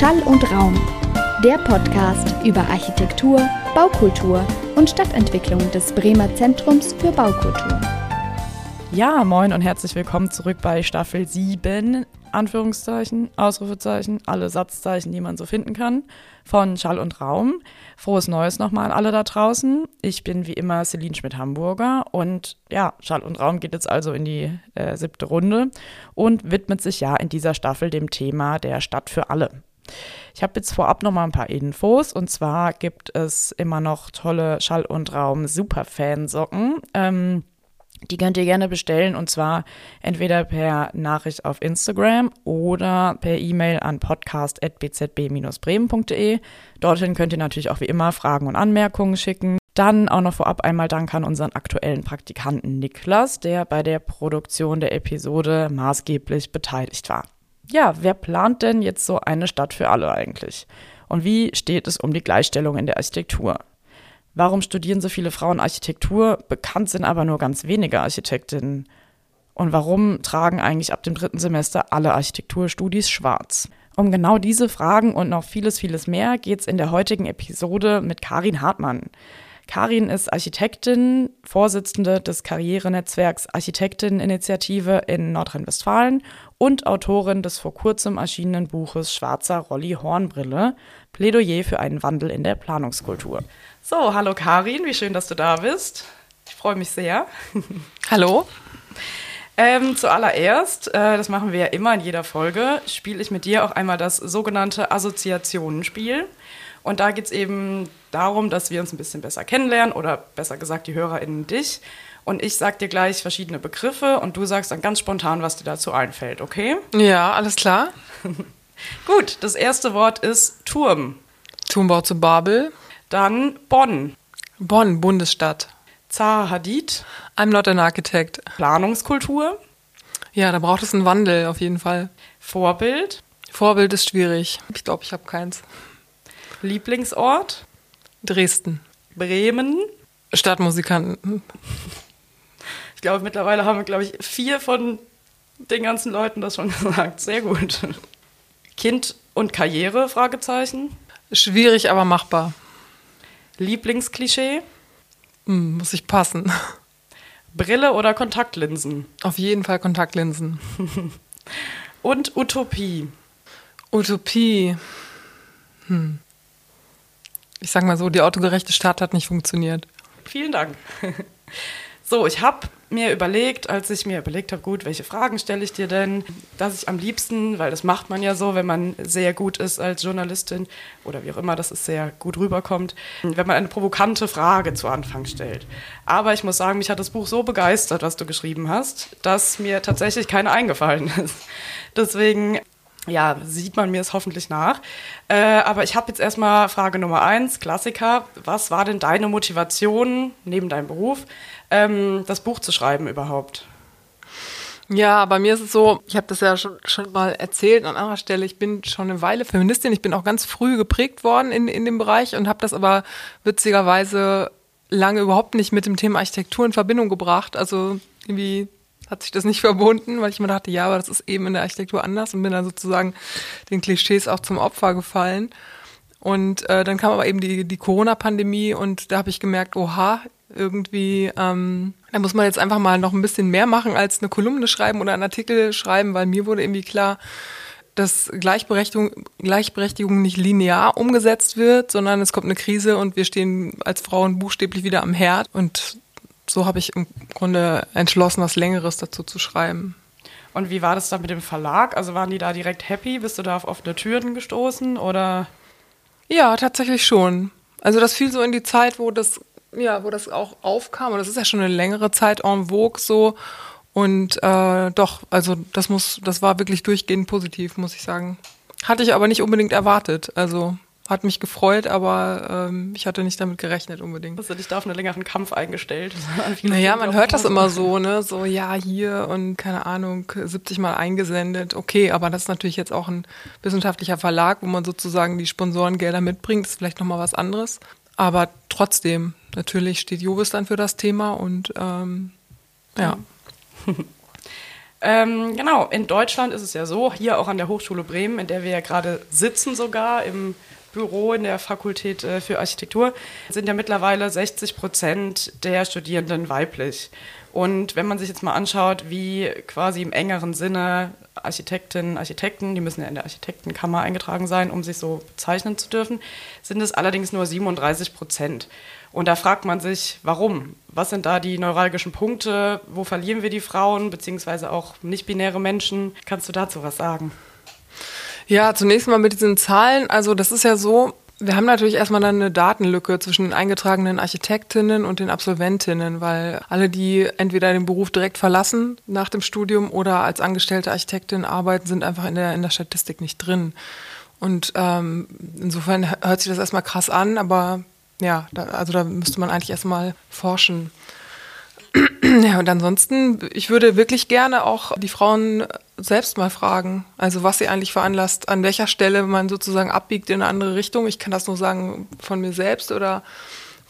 Schall und Raum, der Podcast über Architektur, Baukultur und Stadtentwicklung des Bremer Zentrums für Baukultur. Ja, moin und herzlich willkommen zurück bei Staffel 7, Anführungszeichen, Ausrufezeichen, alle Satzzeichen, die man so finden kann, von Schall und Raum. Frohes Neues nochmal an alle da draußen. Ich bin wie immer Celine Schmidt-Hamburger und ja, Schall und Raum geht jetzt also in die äh, siebte Runde und widmet sich ja in dieser Staffel dem Thema der Stadt für alle. Ich habe jetzt vorab noch mal ein paar Infos und zwar gibt es immer noch tolle Schall und Raum Superfansocken. Ähm, die könnt ihr gerne bestellen und zwar entweder per Nachricht auf Instagram oder per E-Mail an podcast.bzb-bremen.de. Dorthin könnt ihr natürlich auch wie immer Fragen und Anmerkungen schicken. Dann auch noch vorab einmal Dank an unseren aktuellen Praktikanten Niklas, der bei der Produktion der Episode maßgeblich beteiligt war. Ja, wer plant denn jetzt so eine Stadt für alle eigentlich? Und wie steht es um die Gleichstellung in der Architektur? Warum studieren so viele Frauen Architektur? Bekannt sind aber nur ganz wenige Architektinnen. Und warum tragen eigentlich ab dem dritten Semester alle Architekturstudis schwarz? Um genau diese Fragen und noch vieles, vieles mehr geht es in der heutigen Episode mit Karin Hartmann. Karin ist Architektin, Vorsitzende des Karrierenetzwerks Architektinneninitiative in Nordrhein-Westfalen und Autorin des vor kurzem erschienenen Buches Schwarzer Rolli Hornbrille, Plädoyer für einen Wandel in der Planungskultur. So, hallo Karin, wie schön, dass du da bist. Ich freue mich sehr. Hallo. Ähm, zuallererst, äh, das machen wir ja immer in jeder Folge, spiele ich mit dir auch einmal das sogenannte Assoziationenspiel. Und da geht es eben darum, dass wir uns ein bisschen besser kennenlernen oder besser gesagt die HörerInnen dich. Und ich sag dir gleich verschiedene Begriffe und du sagst dann ganz spontan, was dir dazu einfällt, okay? Ja, alles klar. Gut, das erste Wort ist Turm. Turmbau zu Babel. Dann Bonn. Bonn, Bundesstadt. Zaha Hadid. I'm not an architect. Planungskultur. Ja, da braucht es einen Wandel auf jeden Fall. Vorbild. Vorbild ist schwierig. Ich glaube, ich habe keins. Lieblingsort. Dresden. Bremen. Stadtmusikanten. Ich glaube, mittlerweile haben wir, glaube ich, vier von den ganzen Leuten das schon gesagt. Sehr gut. Kind und Karriere? Fragezeichen. Schwierig, aber machbar. Lieblingsklischee? Hm, muss ich passen. Brille oder Kontaktlinsen? Auf jeden Fall Kontaktlinsen. Und Utopie? Utopie. Hm. Ich sag mal so, die autogerechte Stadt hat nicht funktioniert. Vielen Dank. So, ich habe mir überlegt, als ich mir überlegt habe, gut, welche Fragen stelle ich dir denn, dass ich am liebsten, weil das macht man ja so, wenn man sehr gut ist als Journalistin oder wie auch immer, dass es sehr gut rüberkommt, wenn man eine provokante Frage zu Anfang stellt. Aber ich muss sagen, mich hat das Buch so begeistert, was du geschrieben hast, dass mir tatsächlich keine eingefallen ist. Deswegen ja, sieht man mir es hoffentlich nach. Äh, aber ich habe jetzt erstmal Frage Nummer eins, Klassiker. Was war denn deine Motivation neben deinem Beruf, ähm, das Buch zu schreiben überhaupt? Ja, bei mir ist es so, ich habe das ja schon, schon mal erzählt an anderer Stelle, ich bin schon eine Weile Feministin, ich bin auch ganz früh geprägt worden in, in dem Bereich und habe das aber witzigerweise lange überhaupt nicht mit dem Thema Architektur in Verbindung gebracht. Also irgendwie hat sich das nicht verbunden, weil ich mir dachte, ja, aber das ist eben in der Architektur anders und bin dann sozusagen den Klischees auch zum Opfer gefallen. Und äh, dann kam aber eben die, die Corona-Pandemie und da habe ich gemerkt, oha, irgendwie, ähm, da muss man jetzt einfach mal noch ein bisschen mehr machen als eine Kolumne schreiben oder einen Artikel schreiben, weil mir wurde irgendwie klar, dass Gleichberechtigung, Gleichberechtigung nicht linear umgesetzt wird, sondern es kommt eine Krise und wir stehen als Frauen buchstäblich wieder am Herd. Und so habe ich im Grunde entschlossen, was Längeres dazu zu schreiben. Und wie war das dann mit dem Verlag? Also waren die da direkt happy? Bist du da auf offene Türen gestoßen oder? Ja, tatsächlich schon. Also das fiel so in die Zeit, wo das, ja, wo das auch aufkam. Und das ist ja schon eine längere Zeit en vogue so. Und äh, doch, also das muss, das war wirklich durchgehend positiv, muss ich sagen. Hatte ich aber nicht unbedingt erwartet. Also hat mich gefreut, aber ähm, ich hatte nicht damit gerechnet unbedingt. Hast du dich da auf einen längeren Kampf eingestellt? naja, man hört das immer so, ne? So, ja, hier und keine Ahnung, 70 Mal eingesendet. Okay, aber das ist natürlich jetzt auch ein wissenschaftlicher Verlag, wo man sozusagen die Sponsorengelder mitbringt. Das ist vielleicht nochmal was anderes. Aber trotzdem, natürlich steht Jovis dann für das Thema und ähm, ja. Ähm, genau, in Deutschland ist es ja so, hier auch an der Hochschule Bremen, in der wir ja gerade sitzen sogar, im Büro in der Fakultät äh, für Architektur, sind ja mittlerweile 60 Prozent der Studierenden weiblich. Und wenn man sich jetzt mal anschaut, wie quasi im engeren Sinne Architektinnen, Architekten, die müssen ja in der Architektenkammer eingetragen sein, um sich so bezeichnen zu dürfen, sind es allerdings nur 37 Prozent. Und da fragt man sich, warum? Was sind da die neuralgischen Punkte? Wo verlieren wir die Frauen, beziehungsweise auch nicht-binäre Menschen? Kannst du dazu was sagen? Ja, zunächst mal mit diesen Zahlen. Also das ist ja so, wir haben natürlich erstmal dann eine Datenlücke zwischen den eingetragenen Architektinnen und den Absolventinnen, weil alle, die entweder den Beruf direkt verlassen nach dem Studium oder als angestellte Architektin arbeiten, sind einfach in der, in der Statistik nicht drin. Und ähm, insofern hört sich das erstmal krass an, aber ja, da, also da müsste man eigentlich erstmal forschen. Ja, und ansonsten, ich würde wirklich gerne auch die Frauen selbst mal fragen, also was sie eigentlich veranlasst, an welcher Stelle man sozusagen abbiegt in eine andere Richtung. Ich kann das nur sagen von mir selbst oder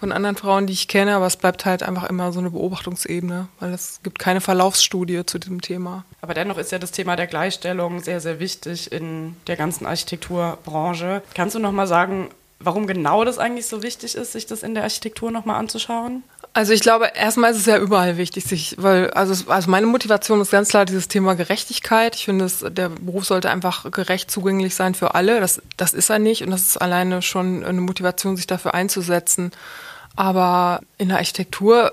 von anderen Frauen, die ich kenne, aber es bleibt halt einfach immer so eine Beobachtungsebene, weil es gibt keine Verlaufsstudie zu diesem Thema. Aber dennoch ist ja das Thema der Gleichstellung sehr, sehr wichtig in der ganzen Architekturbranche. Kannst du noch mal sagen, warum genau das eigentlich so wichtig ist, sich das in der Architektur noch mal anzuschauen? Also ich glaube, erstmal ist es ja überall wichtig, sich, weil, also, also meine Motivation ist ganz klar dieses Thema Gerechtigkeit. Ich finde, es, der Beruf sollte einfach gerecht zugänglich sein für alle. Das, das ist er nicht und das ist alleine schon eine Motivation, sich dafür einzusetzen. Aber in der Architektur,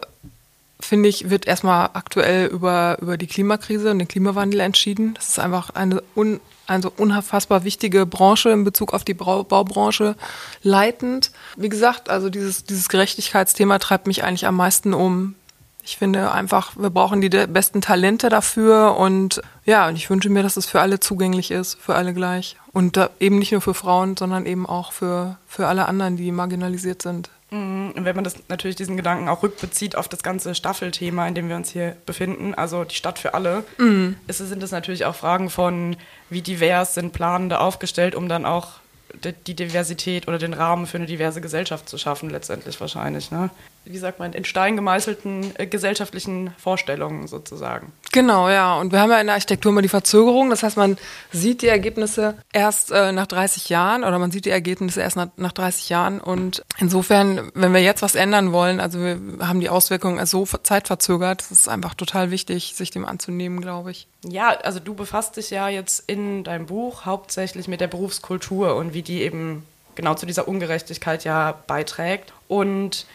finde ich, wird erstmal aktuell über, über die Klimakrise und den Klimawandel entschieden. Das ist einfach eine un, also unfassbar wichtige Branche in Bezug auf die Baubranche leitend. Wie gesagt, also dieses, dieses Gerechtigkeitsthema treibt mich eigentlich am meisten um. Ich finde einfach, wir brauchen die besten Talente dafür und ja, und ich wünsche mir, dass es für alle zugänglich ist, für alle gleich. Und eben nicht nur für Frauen, sondern eben auch für, für alle anderen, die marginalisiert sind. Mhm. Und wenn man das natürlich diesen Gedanken auch rückbezieht auf das ganze Staffelthema, in dem wir uns hier befinden, also die Stadt für alle, mhm. ist, sind es natürlich auch Fragen von, wie divers sind Planende aufgestellt, um dann auch die Diversität oder den Rahmen für eine diverse Gesellschaft zu schaffen, letztendlich wahrscheinlich. Ne? Wie sagt man, in Stein gemeißelten äh, gesellschaftlichen Vorstellungen sozusagen. Genau, ja. Und wir haben ja in der Architektur immer die Verzögerung. Das heißt, man sieht die Ergebnisse erst äh, nach 30 Jahren oder man sieht die Ergebnisse erst nach, nach 30 Jahren. Und insofern, wenn wir jetzt was ändern wollen, also wir haben die Auswirkungen so zeitverzögert, das ist einfach total wichtig, sich dem anzunehmen, glaube ich. Ja, also du befasst dich ja jetzt in deinem Buch hauptsächlich mit der Berufskultur und wie die eben genau zu dieser Ungerechtigkeit ja beiträgt. Und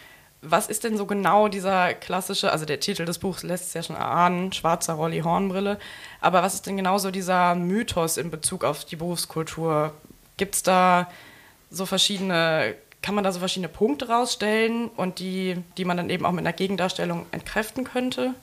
was ist denn so genau dieser klassische, also der Titel des Buchs lässt es ja schon erahnen, schwarzer Rolli Hornbrille, aber was ist denn genau so dieser Mythos in Bezug auf die Berufskultur? Gibt es da so verschiedene, kann man da so verschiedene Punkte rausstellen und die, die man dann eben auch mit einer Gegendarstellung entkräften könnte?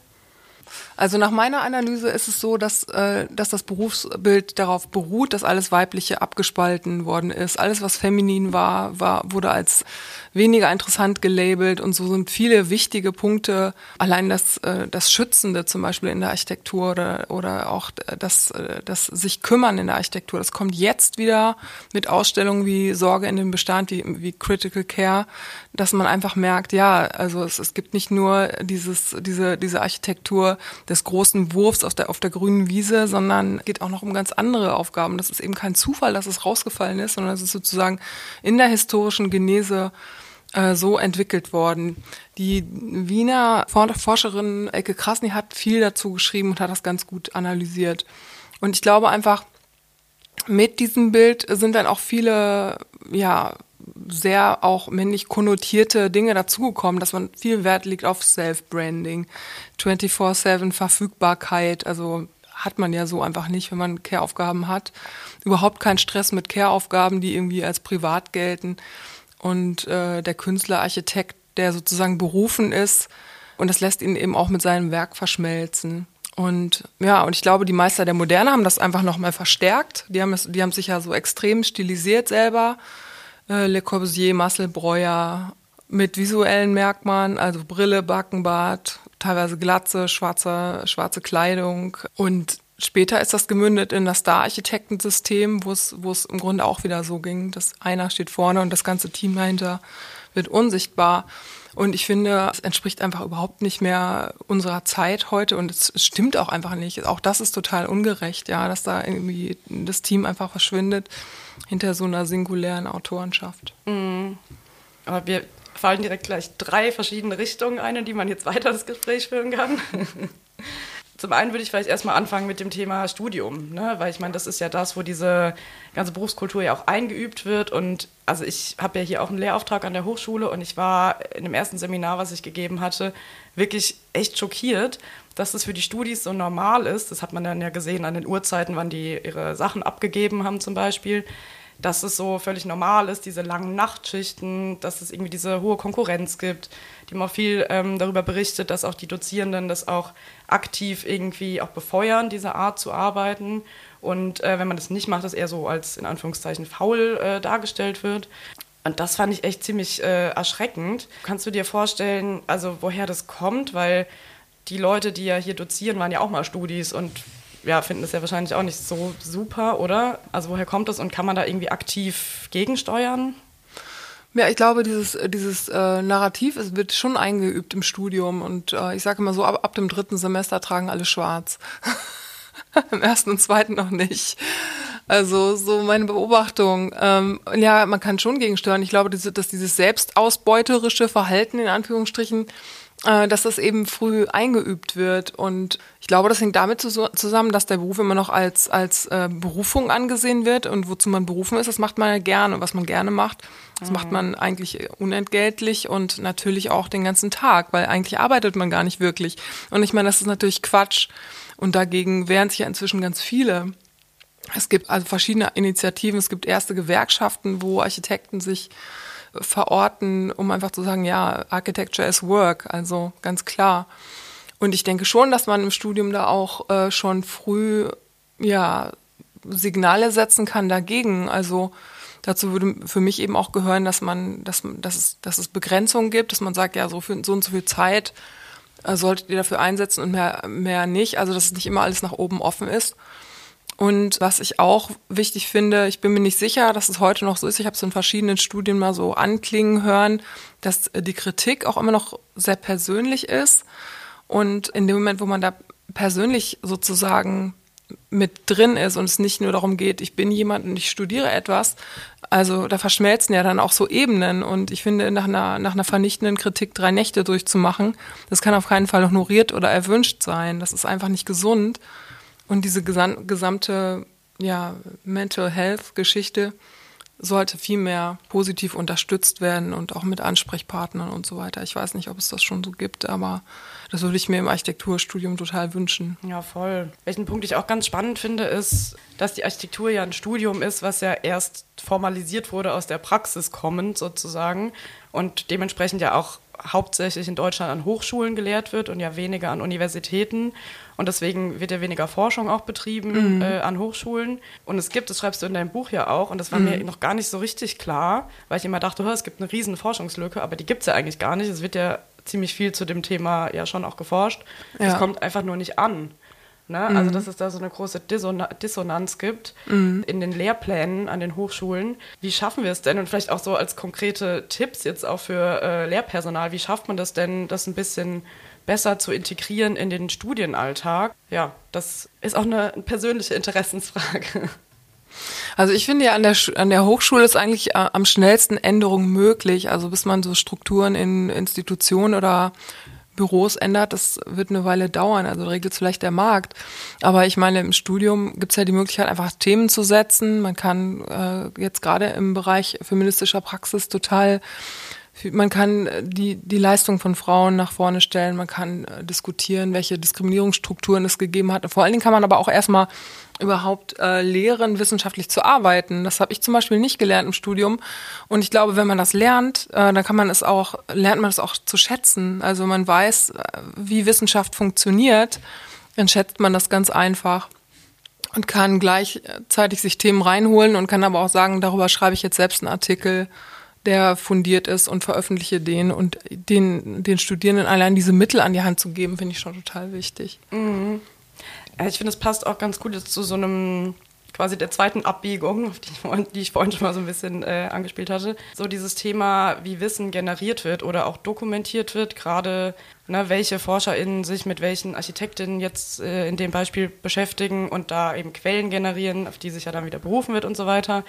Also nach meiner Analyse ist es so, dass, äh, dass das Berufsbild darauf beruht, dass alles Weibliche abgespalten worden ist. Alles, was feminin war, war wurde als weniger interessant gelabelt und so sind viele wichtige Punkte, allein das, äh, das Schützende zum Beispiel in der Architektur oder, oder auch das, äh, das sich kümmern in der Architektur. Das kommt jetzt wieder mit Ausstellungen wie Sorge in dem Bestand, wie, wie Critical Care, dass man einfach merkt, ja, also es, es gibt nicht nur dieses, diese, diese Architektur des großen Wurfs auf der, auf der grünen Wiese, sondern geht auch noch um ganz andere Aufgaben. Das ist eben kein Zufall, dass es rausgefallen ist, sondern es ist sozusagen in der historischen Genese äh, so entwickelt worden. Die Wiener Forscherin Elke Krasny hat viel dazu geschrieben und hat das ganz gut analysiert. Und ich glaube einfach, mit diesem Bild sind dann auch viele, ja, sehr auch männlich konnotierte Dinge dazugekommen, dass man viel Wert legt auf Self-Branding, 24-7 Verfügbarkeit, also hat man ja so einfach nicht, wenn man Care-Aufgaben hat. Überhaupt kein Stress mit Care-Aufgaben, die irgendwie als privat gelten und äh, der Künstler, Architekt, der sozusagen berufen ist. Und das lässt ihn eben auch mit seinem Werk verschmelzen. Und ja, und ich glaube, die Meister der Moderne haben das einfach nochmal verstärkt. Die haben, es, die haben sich ja so extrem stilisiert selber. Äh, Le Corbusier, Marcel Breuer, mit visuellen Merkmalen, also Brille, Backenbart, teilweise Glatze, schwarze, schwarze Kleidung. Und Später ist das gemündet in das Star-Architektensystem, wo es, wo es im Grunde auch wieder so ging, dass einer steht vorne und das ganze Team dahinter wird unsichtbar. Und ich finde, es entspricht einfach überhaupt nicht mehr unserer Zeit heute und es stimmt auch einfach nicht. Auch das ist total ungerecht, ja, dass da irgendwie das Team einfach verschwindet hinter so einer singulären Autorenschaft. Mhm. Aber wir fallen direkt gleich drei verschiedene Richtungen ein, in die man jetzt weiter das Gespräch führen kann. Zum einen würde ich vielleicht erstmal anfangen mit dem Thema Studium, ne? weil ich meine, das ist ja das, wo diese ganze Berufskultur ja auch eingeübt wird. Und also ich habe ja hier auch einen Lehrauftrag an der Hochschule und ich war in dem ersten Seminar, was ich gegeben hatte, wirklich echt schockiert, dass das für die Studis so normal ist. Das hat man dann ja gesehen an den Uhrzeiten, wann die ihre Sachen abgegeben haben zum Beispiel dass es so völlig normal ist, diese langen Nachtschichten, dass es irgendwie diese hohe Konkurrenz gibt. Die haben auch viel ähm, darüber berichtet, dass auch die Dozierenden das auch aktiv irgendwie auch befeuern, diese Art zu arbeiten. Und äh, wenn man das nicht macht, das eher so als in Anführungszeichen faul äh, dargestellt wird. Und das fand ich echt ziemlich äh, erschreckend. Kannst du dir vorstellen, also woher das kommt? Weil die Leute, die ja hier dozieren, waren ja auch mal Studis und ja, finden das ja wahrscheinlich auch nicht so super, oder? Also woher kommt das und kann man da irgendwie aktiv gegensteuern? Ja, ich glaube, dieses, dieses äh, Narrativ es wird schon eingeübt im Studium und äh, ich sage immer so, ab, ab dem dritten Semester tragen alle schwarz. Im ersten und zweiten noch nicht. Also so meine Beobachtung. Ähm, ja, man kann schon gegensteuern. Ich glaube, dass dieses selbstausbeuterische Verhalten in Anführungsstrichen dass das eben früh eingeübt wird. Und ich glaube, das hängt damit zusammen, dass der Beruf immer noch als, als äh, Berufung angesehen wird und wozu man berufen ist, das macht man ja gerne. Und was man gerne macht, das mhm. macht man eigentlich unentgeltlich und natürlich auch den ganzen Tag, weil eigentlich arbeitet man gar nicht wirklich. Und ich meine, das ist natürlich Quatsch. Und dagegen wehren sich ja inzwischen ganz viele. Es gibt also verschiedene Initiativen, es gibt erste Gewerkschaften, wo Architekten sich verorten, um einfach zu sagen, ja, Architecture is Work, also ganz klar. Und ich denke schon, dass man im Studium da auch äh, schon früh ja Signale setzen kann dagegen. Also dazu würde für mich eben auch gehören, dass man, dass, dass, es, dass es Begrenzungen gibt, dass man sagt, ja, so, für, so und so viel Zeit äh, solltet ihr dafür einsetzen und mehr, mehr nicht. Also dass es nicht immer alles nach oben offen ist. Und was ich auch wichtig finde, ich bin mir nicht sicher, dass es heute noch so ist, ich habe es in verschiedenen Studien mal so anklingen hören, dass die Kritik auch immer noch sehr persönlich ist. Und in dem Moment, wo man da persönlich sozusagen mit drin ist und es nicht nur darum geht, ich bin jemand und ich studiere etwas, also da verschmelzen ja dann auch so Ebenen und ich finde, nach einer, nach einer vernichtenden Kritik drei Nächte durchzumachen, das kann auf keinen Fall honoriert oder erwünscht sein. Das ist einfach nicht gesund. Und diese gesamte ja, Mental Health Geschichte sollte viel mehr positiv unterstützt werden und auch mit Ansprechpartnern und so weiter. Ich weiß nicht, ob es das schon so gibt, aber das würde ich mir im Architekturstudium total wünschen. Ja, voll. Welchen Punkt ich auch ganz spannend finde, ist, dass die Architektur ja ein Studium ist, was ja erst formalisiert wurde aus der Praxis kommend sozusagen und dementsprechend ja auch hauptsächlich in Deutschland an Hochschulen gelehrt wird und ja weniger an Universitäten. Und deswegen wird ja weniger Forschung auch betrieben mhm. äh, an Hochschulen. Und es gibt, das schreibst du in deinem Buch ja auch, und das war mhm. mir noch gar nicht so richtig klar, weil ich immer dachte, es gibt eine riesen Forschungslücke, aber die gibt es ja eigentlich gar nicht. Es wird ja ziemlich viel zu dem Thema ja schon auch geforscht. Es kommt einfach nur nicht an. Ne? Also, mhm. Also, dass es da so eine große Dissonanz gibt mhm. in den Lehrplänen an den Hochschulen. Wie schaffen wir es denn? Und vielleicht auch so als konkrete Tipps jetzt auch für äh, Lehrpersonal, wie schafft man das denn, das ein bisschen besser zu integrieren in den Studienalltag? Ja, das ist auch eine persönliche Interessensfrage. Also ich finde ja an der, an der Hochschule ist eigentlich äh, am schnellsten Änderung möglich. Also bis man so Strukturen in Institutionen oder Büros ändert, das wird eine Weile dauern, also regelt vielleicht der Markt. Aber ich meine, im Studium gibt es ja die Möglichkeit, einfach Themen zu setzen. Man kann äh, jetzt gerade im Bereich feministischer Praxis total man kann die, die Leistung von Frauen nach vorne stellen, man kann äh, diskutieren, welche Diskriminierungsstrukturen es gegeben hat. Vor allen Dingen kann man aber auch erstmal überhaupt äh, lehren, wissenschaftlich zu arbeiten. Das habe ich zum Beispiel nicht gelernt im Studium. Und ich glaube, wenn man das lernt, äh, dann kann man es auch, lernt man es auch zu schätzen. Also man weiß, äh, wie Wissenschaft funktioniert, dann schätzt man das ganz einfach und kann gleichzeitig sich Themen reinholen und kann aber auch sagen, darüber schreibe ich jetzt selbst einen Artikel, der fundiert ist und veröffentliche den und den, den Studierenden allein diese Mittel an die Hand zu geben, finde ich schon total wichtig. Mhm. Ich finde, es passt auch ganz gut zu so einem quasi der zweiten Abbiegung, die, die ich vorhin schon mal so ein bisschen äh, angespielt hatte. So dieses Thema, wie Wissen generiert wird oder auch dokumentiert wird, gerade ne, welche ForscherInnen sich mit welchen Architektinnen jetzt äh, in dem Beispiel beschäftigen und da eben Quellen generieren, auf die sich ja dann wieder berufen wird und so weiter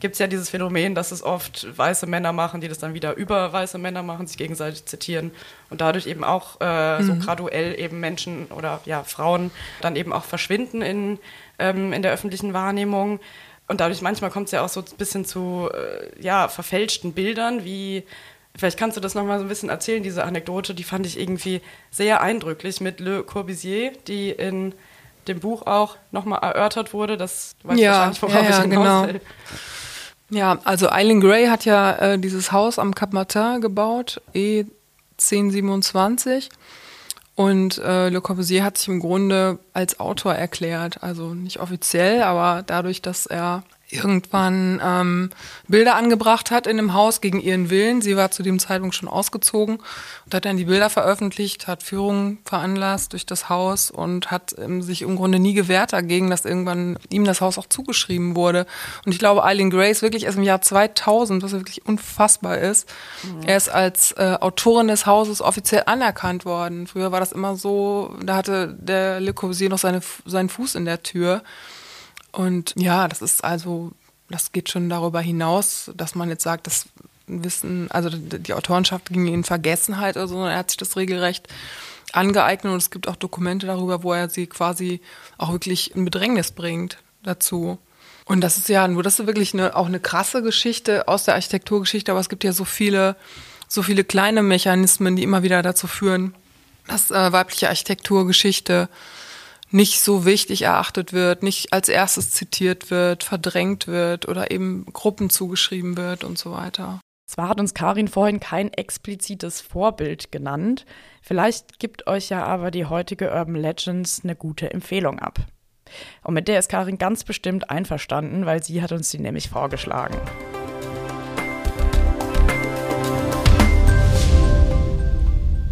gibt es ja dieses Phänomen, dass es oft weiße Männer machen, die das dann wieder über weiße Männer machen, sich gegenseitig zitieren und dadurch eben auch äh, mhm. so graduell eben Menschen oder ja Frauen dann eben auch verschwinden in, ähm, in der öffentlichen Wahrnehmung. Und dadurch manchmal kommt es ja auch so ein bisschen zu äh, ja, verfälschten Bildern, wie Vielleicht kannst du das nochmal so ein bisschen erzählen, diese Anekdote, die fand ich irgendwie sehr eindrücklich mit Le Corbusier, die in dem Buch auch nochmal erörtert wurde. Das du weißt ja, wahrscheinlich, worauf ja, ja, ich hinaus genau. Ja, also Eileen Gray hat ja äh, dieses Haus am Cap Martin gebaut, E1027. Und äh, Le Corbusier hat sich im Grunde als Autor erklärt, also nicht offiziell, aber dadurch, dass er irgendwann ähm, Bilder angebracht hat in dem Haus gegen ihren Willen. Sie war zu dem Zeitpunkt schon ausgezogen und hat dann die Bilder veröffentlicht, hat Führungen veranlasst durch das Haus und hat ähm, sich im Grunde nie gewehrt dagegen, dass irgendwann ihm das Haus auch zugeschrieben wurde. Und ich glaube, Eileen Grace wirklich erst im Jahr 2000, was wirklich unfassbar ist, mhm. er ist als äh, Autorin des Hauses offiziell anerkannt worden. Früher war das immer so, da hatte der Le Corbusier noch seine, seinen Fuß in der Tür. Und ja, das ist also, das geht schon darüber hinaus, dass man jetzt sagt, das Wissen, also die Autorenschaft ging in Vergessenheit oder so, er hat sich das regelrecht angeeignet und es gibt auch Dokumente darüber, wo er sie quasi auch wirklich in Bedrängnis bringt dazu. Und das ist ja nur, das ist wirklich eine, auch eine krasse Geschichte aus der Architekturgeschichte, aber es gibt ja so viele, so viele kleine Mechanismen, die immer wieder dazu führen, dass äh, weibliche Architekturgeschichte nicht so wichtig erachtet wird, nicht als erstes zitiert wird, verdrängt wird oder eben Gruppen zugeschrieben wird und so weiter. Zwar hat uns Karin vorhin kein explizites Vorbild genannt, vielleicht gibt euch ja aber die heutige Urban Legends eine gute Empfehlung ab. Und mit der ist Karin ganz bestimmt einverstanden, weil sie hat uns die nämlich vorgeschlagen.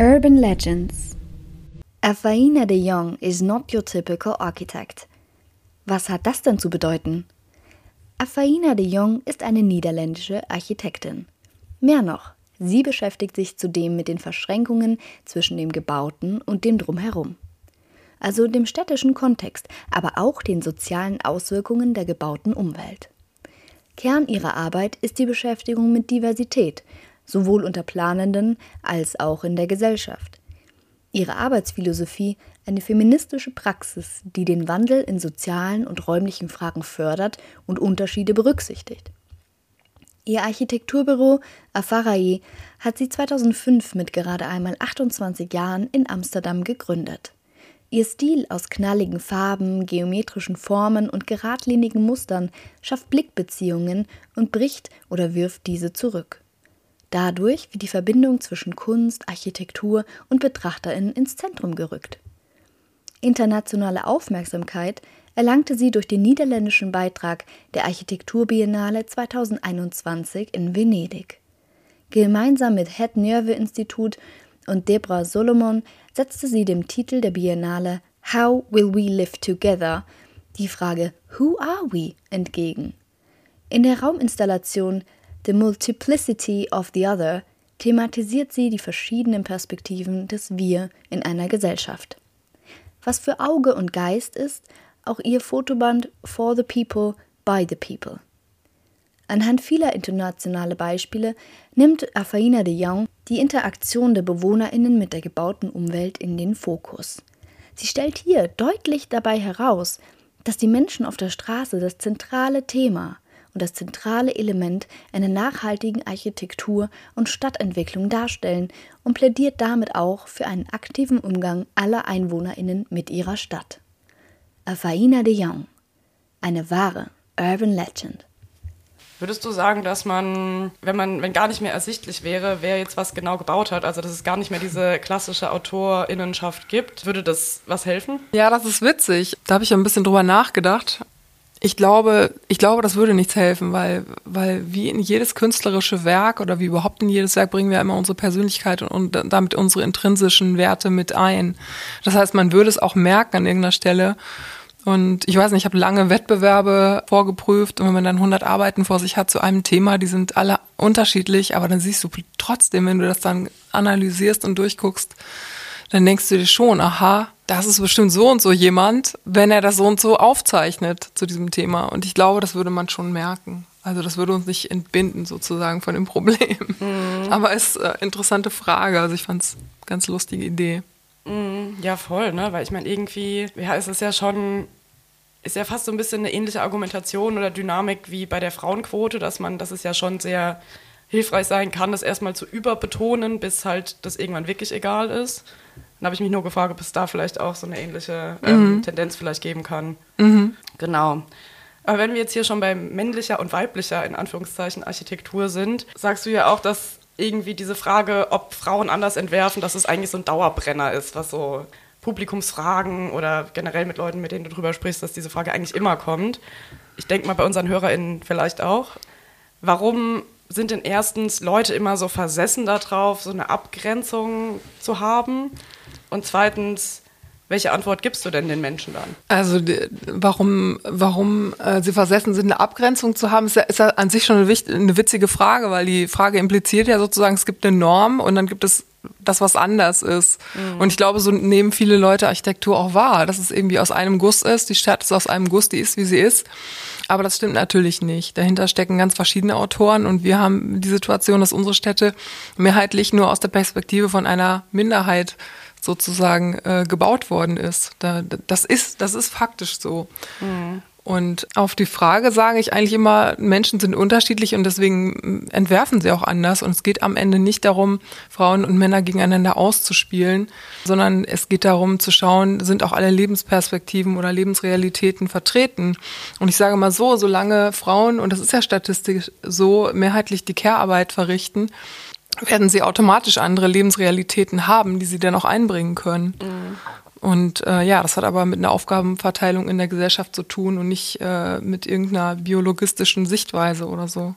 Urban Legends Afaina de Jong is not your typical architect. Was hat das denn zu bedeuten? Afaina de Jong ist eine niederländische Architektin. Mehr noch, sie beschäftigt sich zudem mit den Verschränkungen zwischen dem Gebauten und dem Drumherum. Also dem städtischen Kontext, aber auch den sozialen Auswirkungen der gebauten Umwelt. Kern ihrer Arbeit ist die Beschäftigung mit Diversität, sowohl unter Planenden als auch in der Gesellschaft. Ihre Arbeitsphilosophie eine feministische Praxis, die den Wandel in sozialen und räumlichen Fragen fördert und Unterschiede berücksichtigt. Ihr Architekturbüro Afarae hat sie 2005 mit gerade einmal 28 Jahren in Amsterdam gegründet. Ihr Stil aus knalligen Farben, geometrischen Formen und geradlinigen Mustern schafft Blickbeziehungen und bricht oder wirft diese zurück. Dadurch wird die Verbindung zwischen Kunst, Architektur und Betrachterinnen ins Zentrum gerückt. Internationale Aufmerksamkeit erlangte sie durch den niederländischen Beitrag der Architekturbiennale 2021 in Venedig. Gemeinsam mit Het Nerve Institut und Debra Solomon setzte sie dem Titel der Biennale How Will We Live Together die Frage Who Are We entgegen. In der Rauminstallation The Multiplicity of the Other thematisiert sie die verschiedenen Perspektiven des Wir in einer Gesellschaft. Was für Auge und Geist ist, auch ihr Fotoband For the People, by the People. Anhand vieler internationaler Beispiele nimmt Afaina de Jong die Interaktion der BewohnerInnen mit der gebauten Umwelt in den Fokus. Sie stellt hier deutlich dabei heraus, dass die Menschen auf der Straße das zentrale Thema und das zentrale Element einer nachhaltigen Architektur und Stadtentwicklung darstellen und plädiert damit auch für einen aktiven Umgang aller EinwohnerInnen mit ihrer Stadt. Afaina de Jong, eine wahre Urban Legend. Würdest du sagen, dass man, wenn man, wenn gar nicht mehr ersichtlich wäre, wer jetzt was genau gebaut hat, also dass es gar nicht mehr diese klassische Autorinnenschaft gibt, würde das was helfen? Ja, das ist witzig. Da habe ich ein bisschen drüber nachgedacht. Ich glaube, ich glaube, das würde nichts helfen, weil, weil wie in jedes künstlerische Werk oder wie überhaupt in jedes Werk bringen wir immer unsere Persönlichkeit und, und damit unsere intrinsischen Werte mit ein. Das heißt, man würde es auch merken an irgendeiner Stelle. Und ich weiß nicht, ich habe lange Wettbewerbe vorgeprüft und wenn man dann 100 Arbeiten vor sich hat zu einem Thema, die sind alle unterschiedlich, aber dann siehst du trotzdem, wenn du das dann analysierst und durchguckst, dann denkst du dir schon, aha, das ist bestimmt so und so jemand, wenn er das so und so aufzeichnet zu diesem Thema. Und ich glaube, das würde man schon merken. Also das würde uns nicht entbinden sozusagen von dem Problem. Mhm. Aber es ist eine interessante Frage. Also ich fand es eine ganz lustige Idee. Mhm. Ja, voll, ne? Weil ich meine, irgendwie, ja, es ist ja schon, ist ja fast so ein bisschen eine ähnliche Argumentation oder Dynamik wie bei der Frauenquote, dass man, dass es ja schon sehr hilfreich sein kann, das erstmal zu überbetonen, bis halt das irgendwann wirklich egal ist. Dann habe ich mich nur gefragt, ob es da vielleicht auch so eine ähnliche ähm, mhm. Tendenz vielleicht geben kann. Mhm. Genau. Aber wenn wir jetzt hier schon bei männlicher und weiblicher, in Anführungszeichen, Architektur sind, sagst du ja auch, dass irgendwie diese Frage, ob Frauen anders entwerfen, dass es eigentlich so ein Dauerbrenner ist, was so Publikumsfragen oder generell mit Leuten, mit denen du drüber sprichst, dass diese Frage eigentlich immer kommt. Ich denke mal bei unseren HörerInnen vielleicht auch. Warum sind denn erstens Leute immer so versessen darauf, so eine Abgrenzung zu haben? Und zweitens, welche Antwort gibst du denn den Menschen dann? Also warum, warum äh, sie versessen sind, eine Abgrenzung zu haben, ist ja, ist ja an sich schon eine, eine witzige Frage, weil die Frage impliziert ja sozusagen, es gibt eine Norm und dann gibt es das, was anders ist. Mhm. Und ich glaube, so nehmen viele Leute Architektur auch wahr, dass es irgendwie aus einem Guss ist. Die Stadt ist aus einem Guss, die ist, wie sie ist. Aber das stimmt natürlich nicht. Dahinter stecken ganz verschiedene Autoren und wir haben die Situation, dass unsere Städte mehrheitlich nur aus der Perspektive von einer Minderheit sozusagen äh, gebaut worden ist. Da, das ist. Das ist faktisch so. Mhm. Und auf die Frage sage ich eigentlich immer, Menschen sind unterschiedlich und deswegen entwerfen sie auch anders. Und es geht am Ende nicht darum, Frauen und Männer gegeneinander auszuspielen, sondern es geht darum zu schauen, sind auch alle Lebensperspektiven oder Lebensrealitäten vertreten. Und ich sage mal so, solange Frauen, und das ist ja statistisch so, mehrheitlich die Care-Arbeit verrichten, werden sie automatisch andere Lebensrealitäten haben, die sie dann auch einbringen können. Mhm. Und äh, ja, das hat aber mit einer Aufgabenverteilung in der Gesellschaft zu tun und nicht äh, mit irgendeiner biologistischen Sichtweise oder so.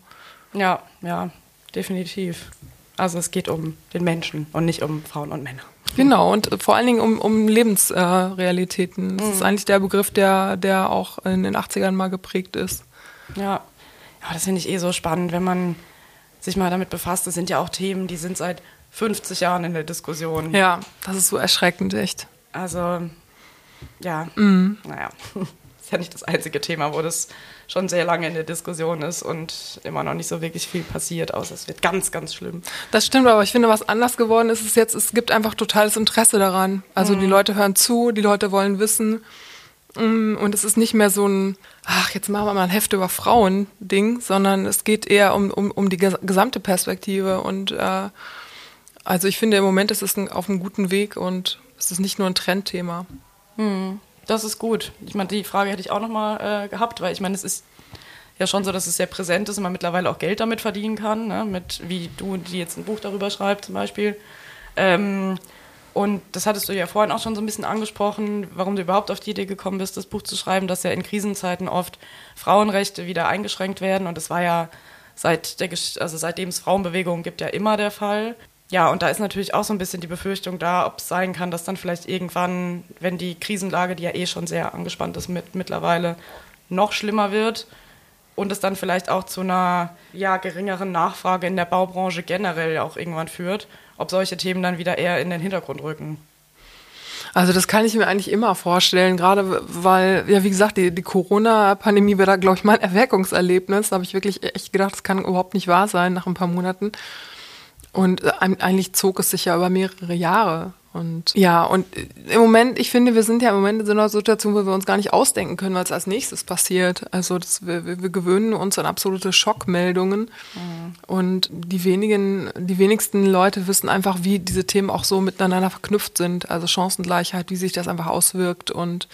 Ja, ja, definitiv. Also es geht um den Menschen und nicht um Frauen und Männer. Genau, und vor allen Dingen um, um Lebensrealitäten. Äh, das mhm. ist eigentlich der Begriff, der, der auch in den 80ern mal geprägt ist. Ja, ja das finde ich eh so spannend, wenn man sich mal damit befasst. Das sind ja auch Themen, die sind seit 50 Jahren in der Diskussion. Ja, das ist so erschreckend, echt. Also, ja, mhm. naja, ist ja nicht das einzige Thema, wo das schon sehr lange in der Diskussion ist und immer noch nicht so wirklich viel passiert, außer es wird ganz, ganz schlimm. Das stimmt, aber ich finde, was anders geworden ist, ist jetzt, es gibt einfach totales Interesse daran. Also mhm. die Leute hören zu, die Leute wollen wissen. Mm, und es ist nicht mehr so ein, ach, jetzt machen wir mal ein Heft über Frauen-Ding, sondern es geht eher um, um, um die gesamte Perspektive. Und äh, also ich finde, im Moment ist es ein, auf einem guten Weg und es ist nicht nur ein Trendthema. Hm, das ist gut. Ich meine, die Frage hätte ich auch nochmal äh, gehabt, weil ich meine, es ist ja schon so, dass es sehr präsent ist und man mittlerweile auch Geld damit verdienen kann, ne? mit wie du, die jetzt ein Buch darüber schreibst zum Beispiel. Ähm, und das hattest du ja vorhin auch schon so ein bisschen angesprochen, warum du überhaupt auf die Idee gekommen bist, das Buch zu schreiben, dass ja in Krisenzeiten oft Frauenrechte wieder eingeschränkt werden. Und das war ja seit der, also seitdem es Frauenbewegungen gibt, ja immer der Fall. Ja, und da ist natürlich auch so ein bisschen die Befürchtung da, ob es sein kann, dass dann vielleicht irgendwann, wenn die Krisenlage, die ja eh schon sehr angespannt ist mit, mittlerweile, noch schlimmer wird und es dann vielleicht auch zu einer ja, geringeren Nachfrage in der Baubranche generell auch irgendwann führt ob solche Themen dann wieder eher in den Hintergrund rücken. Also das kann ich mir eigentlich immer vorstellen, gerade weil, ja wie gesagt, die, die Corona-Pandemie war da, glaube ich, mein Erweckungserlebnis. Da habe ich wirklich echt gedacht, das kann überhaupt nicht wahr sein nach ein paar Monaten. Und äh, eigentlich zog es sich ja über mehrere Jahre. Und ja, und im Moment, ich finde, wir sind ja im Moment in so einer Situation, wo wir uns gar nicht ausdenken können, was als nächstes passiert. Also das, wir, wir gewöhnen uns an absolute Schockmeldungen. Mhm. Und die wenigen, die wenigsten Leute wissen einfach, wie diese Themen auch so miteinander verknüpft sind. Also Chancengleichheit, wie sich das einfach auswirkt und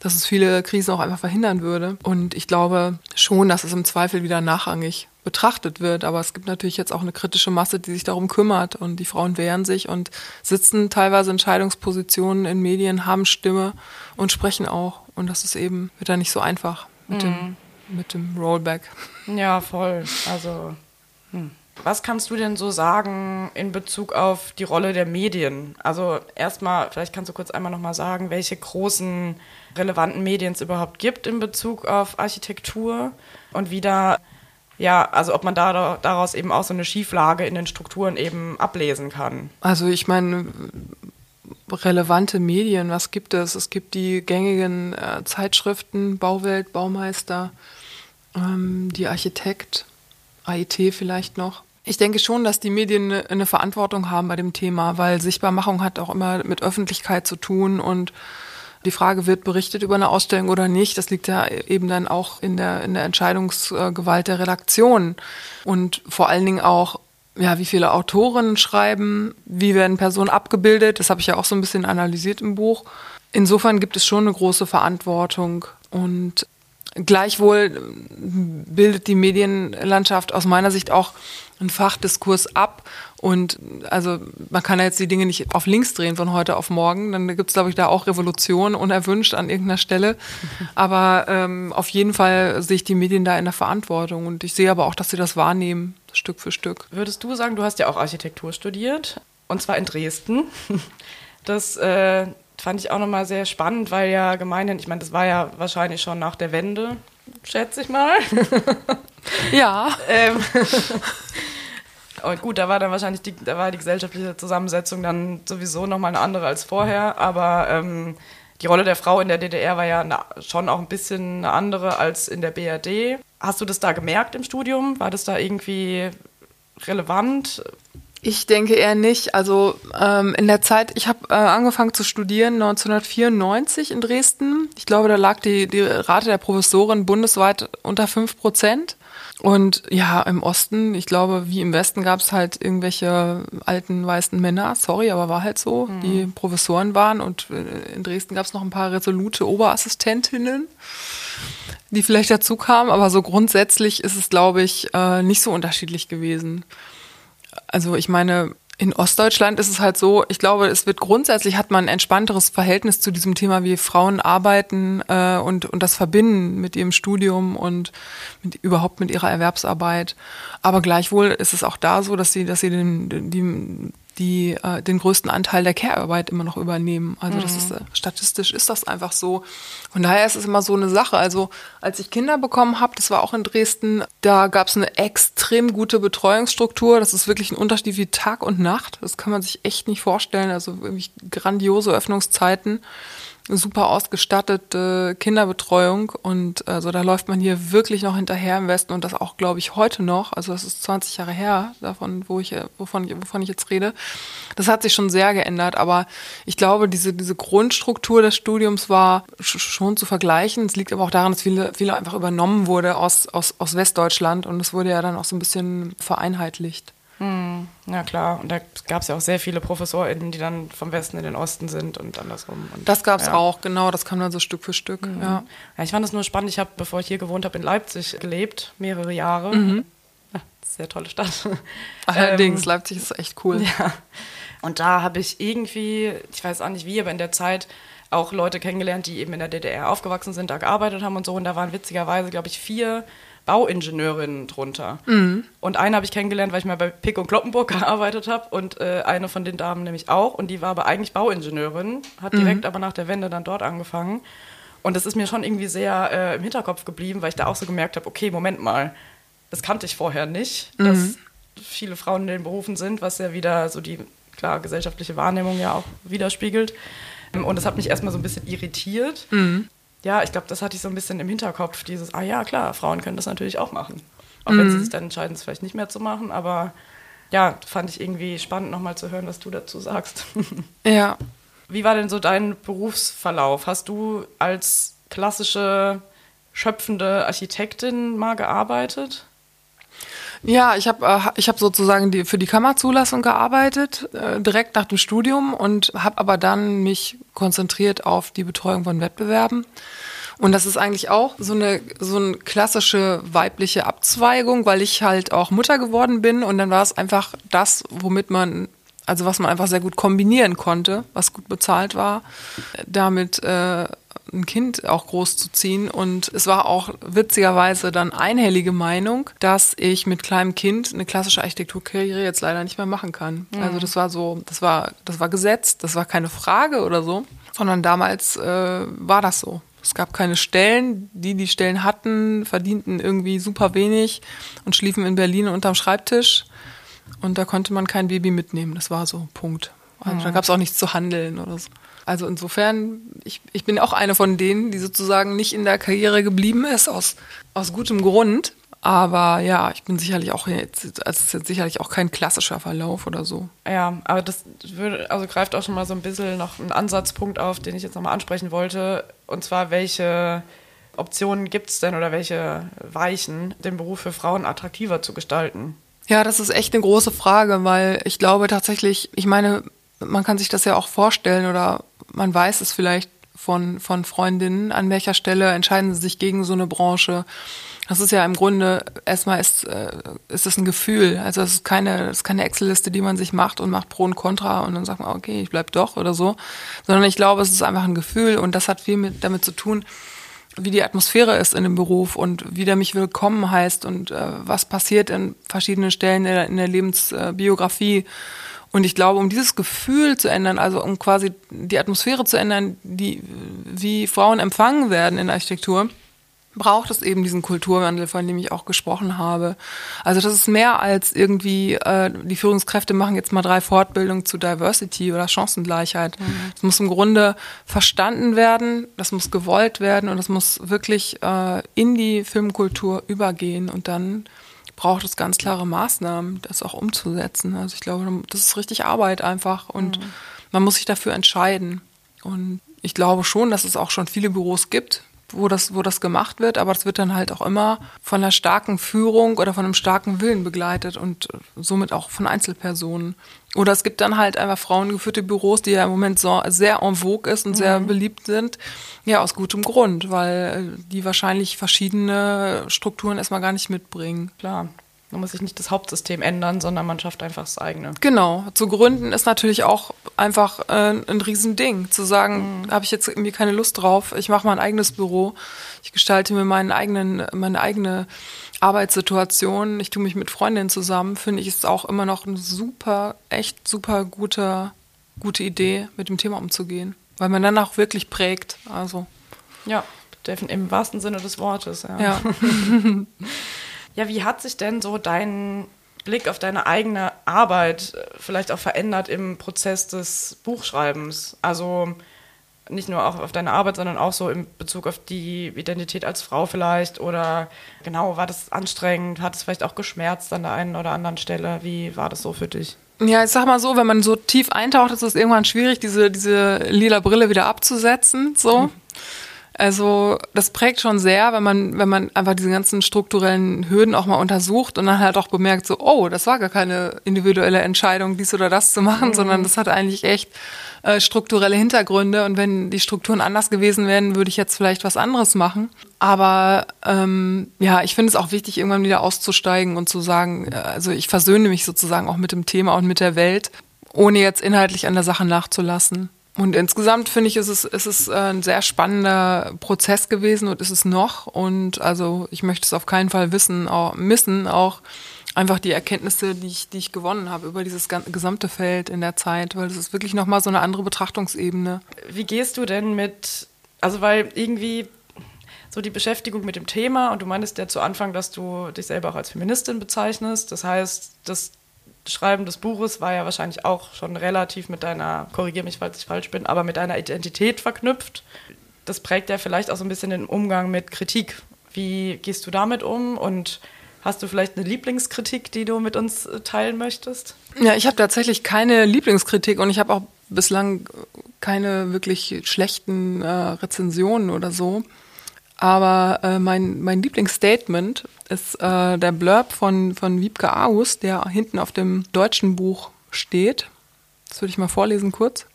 dass es viele Krisen auch einfach verhindern würde. Und ich glaube schon, dass es im Zweifel wieder nachrangig betrachtet wird. Aber es gibt natürlich jetzt auch eine kritische Masse, die sich darum kümmert. Und die Frauen wehren sich und sitzen teilweise in Entscheidungspositionen in Medien, haben Stimme und sprechen auch. Und das ist eben, wird da nicht so einfach mit, mhm. dem, mit dem Rollback. Ja, voll. Also, hm. Was kannst du denn so sagen in Bezug auf die Rolle der Medien? Also erstmal, vielleicht kannst du kurz einmal nochmal sagen, welche großen relevanten Medien es überhaupt gibt in Bezug auf Architektur und wie da, ja, also ob man da, daraus eben auch so eine Schieflage in den Strukturen eben ablesen kann. Also ich meine, relevante Medien, was gibt es? Es gibt die gängigen äh, Zeitschriften, Bauwelt, Baumeister, ähm, die Architekt, AIT vielleicht noch. Ich denke schon, dass die Medien eine Verantwortung haben bei dem Thema, weil Sichtbarmachung hat auch immer mit Öffentlichkeit zu tun und die Frage, wird berichtet über eine Ausstellung oder nicht, das liegt ja eben dann auch in der, in der Entscheidungsgewalt der Redaktion. Und vor allen Dingen auch, ja, wie viele Autoren schreiben, wie werden Personen abgebildet, das habe ich ja auch so ein bisschen analysiert im Buch. Insofern gibt es schon eine große Verantwortung und Gleichwohl bildet die Medienlandschaft aus meiner Sicht auch einen Fachdiskurs ab. Und also man kann ja jetzt die Dinge nicht auf links drehen von heute auf morgen. Dann gibt es, glaube ich, da auch Revolution unerwünscht an irgendeiner Stelle. Aber ähm, auf jeden Fall sehe ich die Medien da in der Verantwortung. Und ich sehe aber auch, dass sie das wahrnehmen, Stück für Stück. Würdest du sagen, du hast ja auch Architektur studiert, und zwar in Dresden. Das äh, fand ich auch nochmal sehr spannend, weil ja gemeinhin, ich meine, das war ja wahrscheinlich schon nach der Wende, schätze ich mal. ja. ähm, und gut, da war dann wahrscheinlich die, da war die gesellschaftliche Zusammensetzung dann sowieso nochmal eine andere als vorher, aber ähm, die Rolle der Frau in der DDR war ja na, schon auch ein bisschen eine andere als in der BRD. Hast du das da gemerkt im Studium? War das da irgendwie relevant? Ich denke eher nicht. Also ähm, in der Zeit, ich habe äh, angefangen zu studieren 1994 in Dresden. Ich glaube, da lag die, die Rate der Professoren bundesweit unter fünf Prozent. Und ja, im Osten, ich glaube, wie im Westen gab es halt irgendwelche alten weißen Männer, sorry, aber war halt so, mhm. die Professoren waren. Und äh, in Dresden gab es noch ein paar resolute Oberassistentinnen, die vielleicht dazu kamen. Aber so grundsätzlich ist es, glaube ich, äh, nicht so unterschiedlich gewesen. Also ich meine, in Ostdeutschland ist es halt so, ich glaube, es wird grundsätzlich hat man ein entspannteres Verhältnis zu diesem Thema, wie Frauen arbeiten äh, und, und das verbinden mit ihrem Studium und mit, überhaupt mit ihrer Erwerbsarbeit. Aber gleichwohl ist es auch da so, dass sie, dass sie den, die, die äh, den größten Anteil der Care-Arbeit immer noch übernehmen. Also das ist mhm. äh, statistisch ist das einfach so. Von daher ist es immer so eine Sache. Also als ich Kinder bekommen habe, das war auch in Dresden, da gab es eine extrem gute Betreuungsstruktur. Das ist wirklich ein Unterschied wie Tag und Nacht. Das kann man sich echt nicht vorstellen. Also wirklich grandiose Öffnungszeiten super ausgestattete Kinderbetreuung und also da läuft man hier wirklich noch hinterher im Westen und das auch, glaube ich, heute noch. Also das ist 20 Jahre her, davon, wo ich, wovon, wovon ich jetzt rede. Das hat sich schon sehr geändert, aber ich glaube, diese, diese Grundstruktur des Studiums war schon zu vergleichen. Es liegt aber auch daran, dass viele, viele einfach übernommen wurde aus, aus, aus Westdeutschland und es wurde ja dann auch so ein bisschen vereinheitlicht. Hm, ja klar, und da gab es ja auch sehr viele ProfessorInnen, die dann vom Westen in den Osten sind und andersrum. Und, das gab es ja. auch, genau, das kam dann so Stück für Stück. Mhm. Ja. ja. ich fand es nur spannend, ich habe, bevor ich hier gewohnt habe, in Leipzig gelebt, mehrere Jahre. Mhm. Ja, sehr tolle Stadt. Allerdings, ähm, Leipzig ist echt cool. Ja. Und da habe ich irgendwie, ich weiß auch nicht wie, aber in der Zeit auch Leute kennengelernt, die eben in der DDR aufgewachsen sind, da gearbeitet haben und so. Und da waren witzigerweise, glaube ich, vier Bauingenieurinnen drunter. Mhm. Und eine habe ich kennengelernt, weil ich mal bei Pick und Kloppenburg gearbeitet habe und äh, eine von den Damen nämlich auch. Und die war aber eigentlich Bauingenieurin, hat direkt mhm. aber nach der Wende dann dort angefangen. Und das ist mir schon irgendwie sehr äh, im Hinterkopf geblieben, weil ich da auch so gemerkt habe, okay, Moment mal, das kannte ich vorher nicht, mhm. dass viele Frauen in den Berufen sind, was ja wieder so die klar gesellschaftliche Wahrnehmung ja auch widerspiegelt. Und das hat mich erstmal so ein bisschen irritiert. Mhm ja, ich glaube, das hatte ich so ein bisschen im Hinterkopf, dieses, ah ja, klar, Frauen können das natürlich auch machen. Auch mhm. wenn sie mhm. sich dann entscheiden, es vielleicht nicht mehr zu machen, aber ja, fand ich irgendwie spannend, nochmal zu hören, was du dazu sagst. Ja. Wie war denn so dein Berufsverlauf? Hast du als klassische schöpfende Architektin mal gearbeitet? Ja, ich habe äh, ich hab sozusagen die, für die Kammerzulassung gearbeitet, äh, direkt nach dem Studium und habe aber dann mich konzentriert auf die Betreuung von Wettbewerben. Und das ist eigentlich auch so eine, so eine klassische weibliche Abzweigung, weil ich halt auch Mutter geworden bin und dann war es einfach das, womit man also was man einfach sehr gut kombinieren konnte, was gut bezahlt war, damit äh, ein Kind auch groß zu ziehen. Und es war auch witzigerweise dann einhellige Meinung, dass ich mit kleinem Kind eine klassische Architekturkarriere jetzt leider nicht mehr machen kann. Mhm. Also das war so, das war, das war gesetzt, das war keine Frage oder so, sondern damals äh, war das so. Es gab keine Stellen. Die, die Stellen hatten, verdienten irgendwie super wenig und schliefen in Berlin unterm Schreibtisch. Und da konnte man kein Baby mitnehmen. Das war so, Punkt. Also mhm. da gab es auch nichts zu handeln oder so. Also insofern, ich, ich bin auch eine von denen, die sozusagen nicht in der Karriere geblieben ist, aus, aus gutem Grund. Aber ja, ich bin sicherlich auch jetzt, also es ist jetzt sicherlich auch kein klassischer Verlauf oder so. Ja, aber das würde, also greift auch schon mal so ein bisschen noch einen Ansatzpunkt auf, den ich jetzt nochmal ansprechen wollte. Und zwar, welche Optionen gibt es denn oder welche Weichen, den Beruf für Frauen attraktiver zu gestalten? Ja, das ist echt eine große Frage, weil ich glaube tatsächlich, ich meine, man kann sich das ja auch vorstellen oder man weiß es vielleicht von, von Freundinnen, an welcher Stelle entscheiden sie sich gegen so eine Branche. Das ist ja im Grunde, erstmal ist, äh, ist es ein Gefühl. Also es ist keine, es ist keine Excel-Liste, die man sich macht und macht Pro und Contra und dann sagt man, okay, ich bleib doch oder so. Sondern ich glaube, es ist einfach ein Gefühl und das hat viel mit, damit zu tun, wie die Atmosphäre ist in dem Beruf und wie der mich willkommen heißt und äh, was passiert in verschiedenen Stellen in der, in der Lebensbiografie. Und ich glaube, um dieses Gefühl zu ändern, also um quasi die Atmosphäre zu ändern, die, wie Frauen empfangen werden in der Architektur, braucht es eben diesen Kulturwandel, von dem ich auch gesprochen habe. Also das ist mehr als irgendwie, äh, die Führungskräfte machen jetzt mal drei Fortbildungen zu Diversity oder Chancengleichheit. Mhm. muss im Grunde verstanden werden, das muss gewollt werden und das muss wirklich äh, in die Filmkultur übergehen und dann braucht es ganz klare Maßnahmen, das auch umzusetzen. Also ich glaube, das ist richtig Arbeit einfach und mhm. man muss sich dafür entscheiden. Und ich glaube schon, dass es auch schon viele Büros gibt, wo das, wo das gemacht wird, aber das wird dann halt auch immer von einer starken Führung oder von einem starken Willen begleitet und somit auch von Einzelpersonen. Oder es gibt dann halt einfach frauengeführte Büros, die ja im Moment so sehr en vogue ist und mhm. sehr beliebt sind. Ja, aus gutem Grund, weil die wahrscheinlich verschiedene Strukturen erstmal gar nicht mitbringen. Klar. Man muss sich nicht das Hauptsystem ändern, sondern man schafft einfach das eigene. Genau. Zu gründen ist natürlich auch einfach äh, ein Riesending. Zu sagen, mhm. habe ich jetzt irgendwie keine Lust drauf, ich mache mein eigenes Büro, ich gestalte mir meinen eigenen, meine eigene Arbeitssituation, ich tue mich mit Freundinnen zusammen, finde ich, ist auch immer noch eine super, echt super gute, gute Idee, mit dem Thema umzugehen. Weil man dann auch wirklich prägt. Also. Ja, im wahrsten Sinne des Wortes. Ja. ja. Ja, wie hat sich denn so dein Blick auf deine eigene Arbeit äh, vielleicht auch verändert im Prozess des Buchschreibens? Also nicht nur auch auf deine Arbeit, sondern auch so in Bezug auf die Identität als Frau vielleicht oder genau, war das anstrengend, hat es vielleicht auch geschmerzt an der einen oder anderen Stelle? Wie war das so für dich? Ja, ich sag mal so, wenn man so tief eintaucht, ist es irgendwann schwierig, diese, diese lila Brille wieder abzusetzen, so. Mhm. Also das prägt schon sehr, wenn man, wenn man einfach diese ganzen strukturellen Hürden auch mal untersucht und dann halt auch bemerkt, so, oh, das war gar keine individuelle Entscheidung, dies oder das zu machen, mhm. sondern das hat eigentlich echt äh, strukturelle Hintergründe. Und wenn die Strukturen anders gewesen wären, würde ich jetzt vielleicht was anderes machen. Aber ähm, ja, ich finde es auch wichtig, irgendwann wieder auszusteigen und zu sagen, äh, also ich versöhne mich sozusagen auch mit dem Thema und mit der Welt, ohne jetzt inhaltlich an der Sache nachzulassen. Und insgesamt finde ich, ist es, ist es äh, ein sehr spannender Prozess gewesen und ist es noch. Und also ich möchte es auf keinen Fall wissen, auch, missen, auch einfach die Erkenntnisse, die ich, die ich gewonnen habe über dieses gesamte Feld in der Zeit, weil das ist wirklich nochmal so eine andere Betrachtungsebene. Wie gehst du denn mit, also weil irgendwie so die Beschäftigung mit dem Thema und du meintest ja zu Anfang, dass du dich selber auch als Feministin bezeichnest. Das heißt, dass Schreiben des Buches war ja wahrscheinlich auch schon relativ mit deiner, korrigiere mich, falls ich falsch bin, aber mit deiner Identität verknüpft. Das prägt ja vielleicht auch so ein bisschen den Umgang mit Kritik. Wie gehst du damit um und hast du vielleicht eine Lieblingskritik, die du mit uns äh, teilen möchtest? Ja, ich habe tatsächlich keine Lieblingskritik und ich habe auch bislang keine wirklich schlechten äh, Rezensionen oder so. Aber äh, mein, mein Lieblingsstatement ist äh, der Blurb von, von Wiebke Aarhus, der hinten auf dem deutschen Buch steht. Das würde ich mal vorlesen kurz.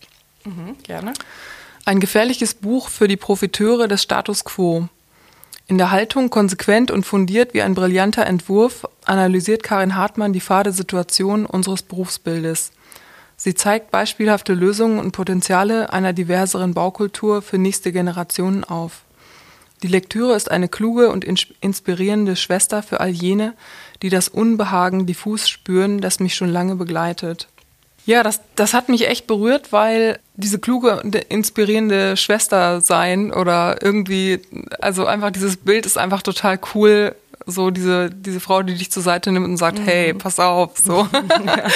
Mhm, gerne. Ein gefährliches Buch für die Profiteure des Status quo. In der Haltung konsequent und fundiert wie ein brillanter Entwurf analysiert Karin Hartmann die fade Situation unseres Berufsbildes. Sie zeigt beispielhafte Lösungen und Potenziale einer diverseren Baukultur für nächste Generationen auf. Die Lektüre ist eine kluge und inspirierende Schwester für all jene, die das Unbehagen diffus spüren, das mich schon lange begleitet. Ja, das, das hat mich echt berührt, weil diese kluge und inspirierende Schwester sein oder irgendwie, also einfach dieses Bild ist einfach total cool. So diese, diese Frau, die dich zur Seite nimmt und sagt, mhm. hey, pass auf, so.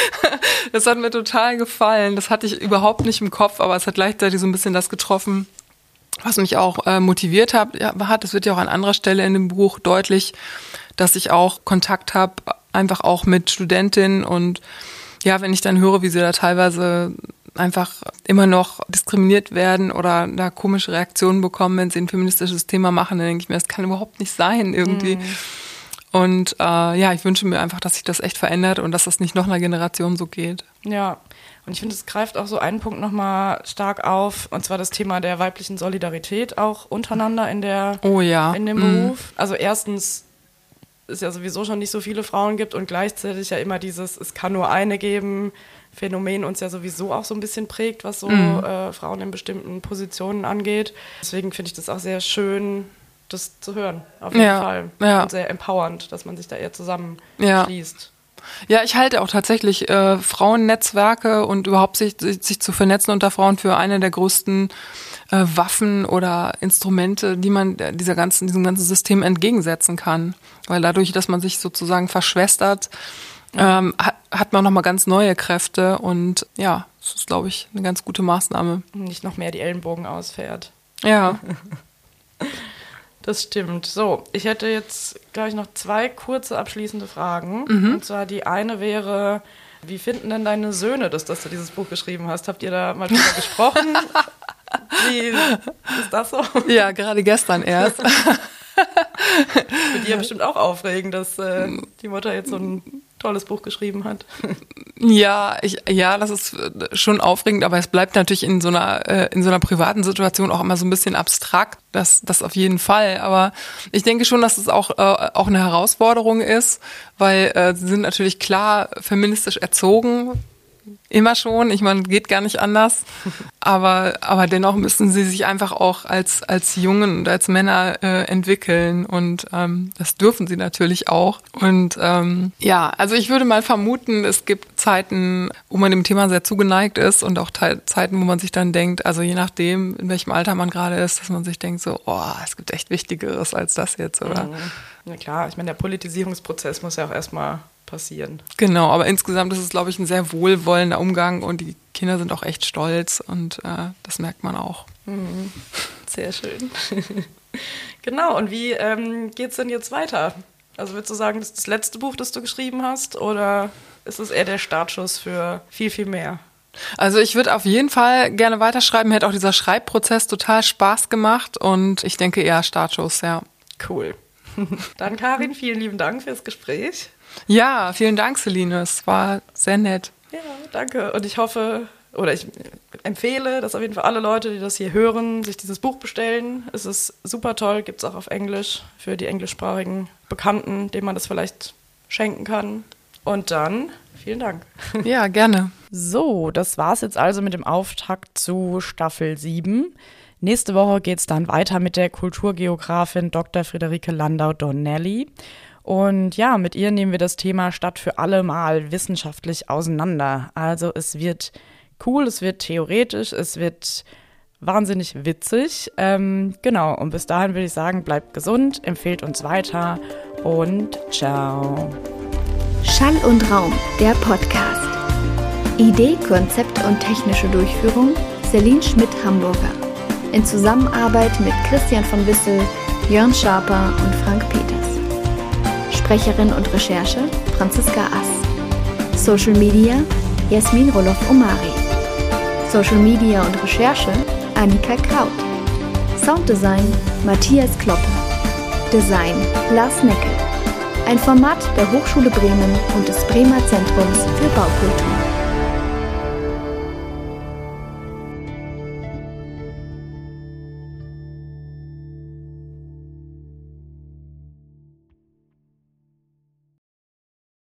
das hat mir total gefallen. Das hatte ich überhaupt nicht im Kopf, aber es hat gleichzeitig so ein bisschen das getroffen, was mich auch äh, motiviert hat, ja, hat. Es wird ja auch an anderer Stelle in dem Buch deutlich, dass ich auch Kontakt habe, einfach auch mit Studentinnen und ja, wenn ich dann höre, wie sie da teilweise einfach immer noch diskriminiert werden oder da komische Reaktionen bekommen, wenn sie ein feministisches Thema machen, dann denke ich mir, das kann überhaupt nicht sein irgendwie. Mhm. Und äh, ja, ich wünsche mir einfach, dass sich das echt verändert und dass das nicht noch einer Generation so geht. Ja, und ich finde, es greift auch so einen Punkt nochmal stark auf, und zwar das Thema der weiblichen Solidarität auch untereinander in der oh ja. in dem mhm. Beruf. Also erstens es ja sowieso schon nicht so viele Frauen gibt und gleichzeitig ja immer dieses, es kann nur eine geben, Phänomen uns ja sowieso auch so ein bisschen prägt, was so mhm. äh, Frauen in bestimmten Positionen angeht. Deswegen finde ich das auch sehr schön, das zu hören, auf jeden ja, Fall. Ja. Und sehr empowernd, dass man sich da eher zusammenschließt. Ja. Ja, ich halte auch tatsächlich äh, Frauennetzwerke und überhaupt sich, sich zu vernetzen unter Frauen für eine der größten äh, Waffen oder Instrumente, die man dieser ganzen, diesem ganzen System entgegensetzen kann. Weil dadurch, dass man sich sozusagen verschwestert, ähm, hat, hat man nochmal ganz neue Kräfte und ja, das ist, glaube ich, eine ganz gute Maßnahme. Nicht noch mehr die Ellenbogen ausfährt. Ja. Das stimmt. So, ich hätte jetzt, glaube ich, noch zwei kurze abschließende Fragen. Mhm. Und zwar die eine wäre, wie finden denn deine Söhne das, dass du dieses Buch geschrieben hast? Habt ihr da mal drüber gesprochen? Wie ist das so? Ja, gerade gestern erst. Für die ja bestimmt auch aufregend, dass äh, die Mutter jetzt so ein tolles Buch geschrieben hat. Ja, ich, ja, das ist schon aufregend, aber es bleibt natürlich in so einer äh, in so einer privaten Situation auch immer so ein bisschen abstrakt. Das, das auf jeden Fall. Aber ich denke schon, dass es auch äh, auch eine Herausforderung ist, weil äh, sie sind natürlich klar feministisch erzogen, Immer schon, ich meine, geht gar nicht anders. Aber, aber dennoch müssen sie sich einfach auch als, als Jungen und als Männer äh, entwickeln. Und ähm, das dürfen sie natürlich auch. Und ähm, ja, also ich würde mal vermuten, es gibt Zeiten, wo man dem Thema sehr zugeneigt ist und auch Zeiten, wo man sich dann denkt, also je nachdem, in welchem Alter man gerade ist, dass man sich denkt, so, oh, es gibt echt Wichtigeres als das jetzt, oder? Mhm. Ja klar, ich meine, der Politisierungsprozess muss ja auch erstmal passieren. Genau, aber insgesamt ist es, glaube ich, ein sehr wohlwollender Umgang und die Kinder sind auch echt stolz und äh, das merkt man auch. Mhm. Sehr schön. genau, und wie ähm, geht es denn jetzt weiter? Also würdest du sagen, das ist das letzte Buch, das du geschrieben hast oder ist es eher der Startschuss für viel, viel mehr? Also ich würde auf jeden Fall gerne weiterschreiben. Mir hat auch dieser Schreibprozess total Spaß gemacht und ich denke eher Startschuss, ja. Cool. Dann Karin, vielen lieben Dank fürs Gespräch. Ja, vielen Dank, Celine. Es war sehr nett. Ja, danke. Und ich hoffe, oder ich empfehle, dass auf jeden Fall alle Leute, die das hier hören, sich dieses Buch bestellen. Es ist super toll, gibt es auch auf Englisch für die englischsprachigen Bekannten, denen man das vielleicht schenken kann. Und dann vielen Dank. Ja, gerne. So, das war's jetzt also mit dem Auftakt zu Staffel 7. Nächste Woche geht es dann weiter mit der Kulturgeografin Dr. Friederike Landau-Donnelly. Und ja, mit ihr nehmen wir das Thema Stadt für alle mal wissenschaftlich auseinander. Also es wird cool, es wird theoretisch, es wird wahnsinnig witzig. Ähm, genau, und bis dahin würde ich sagen, bleibt gesund, empfehlt uns weiter und ciao. Schall und Raum, der Podcast. Idee, Konzept und technische Durchführung Celine Schmidt-Hamburger. In Zusammenarbeit mit Christian von Wissel, Jörn Schaper und Frank Peters. Sprecherin und Recherche Franziska Ass. Social Media Jasmin Roloff-Omari. Social Media und Recherche Annika Kraut. Sounddesign Matthias Kloppe. Design Lars Neckel. Ein Format der Hochschule Bremen und des Bremer Zentrums für Baukultur.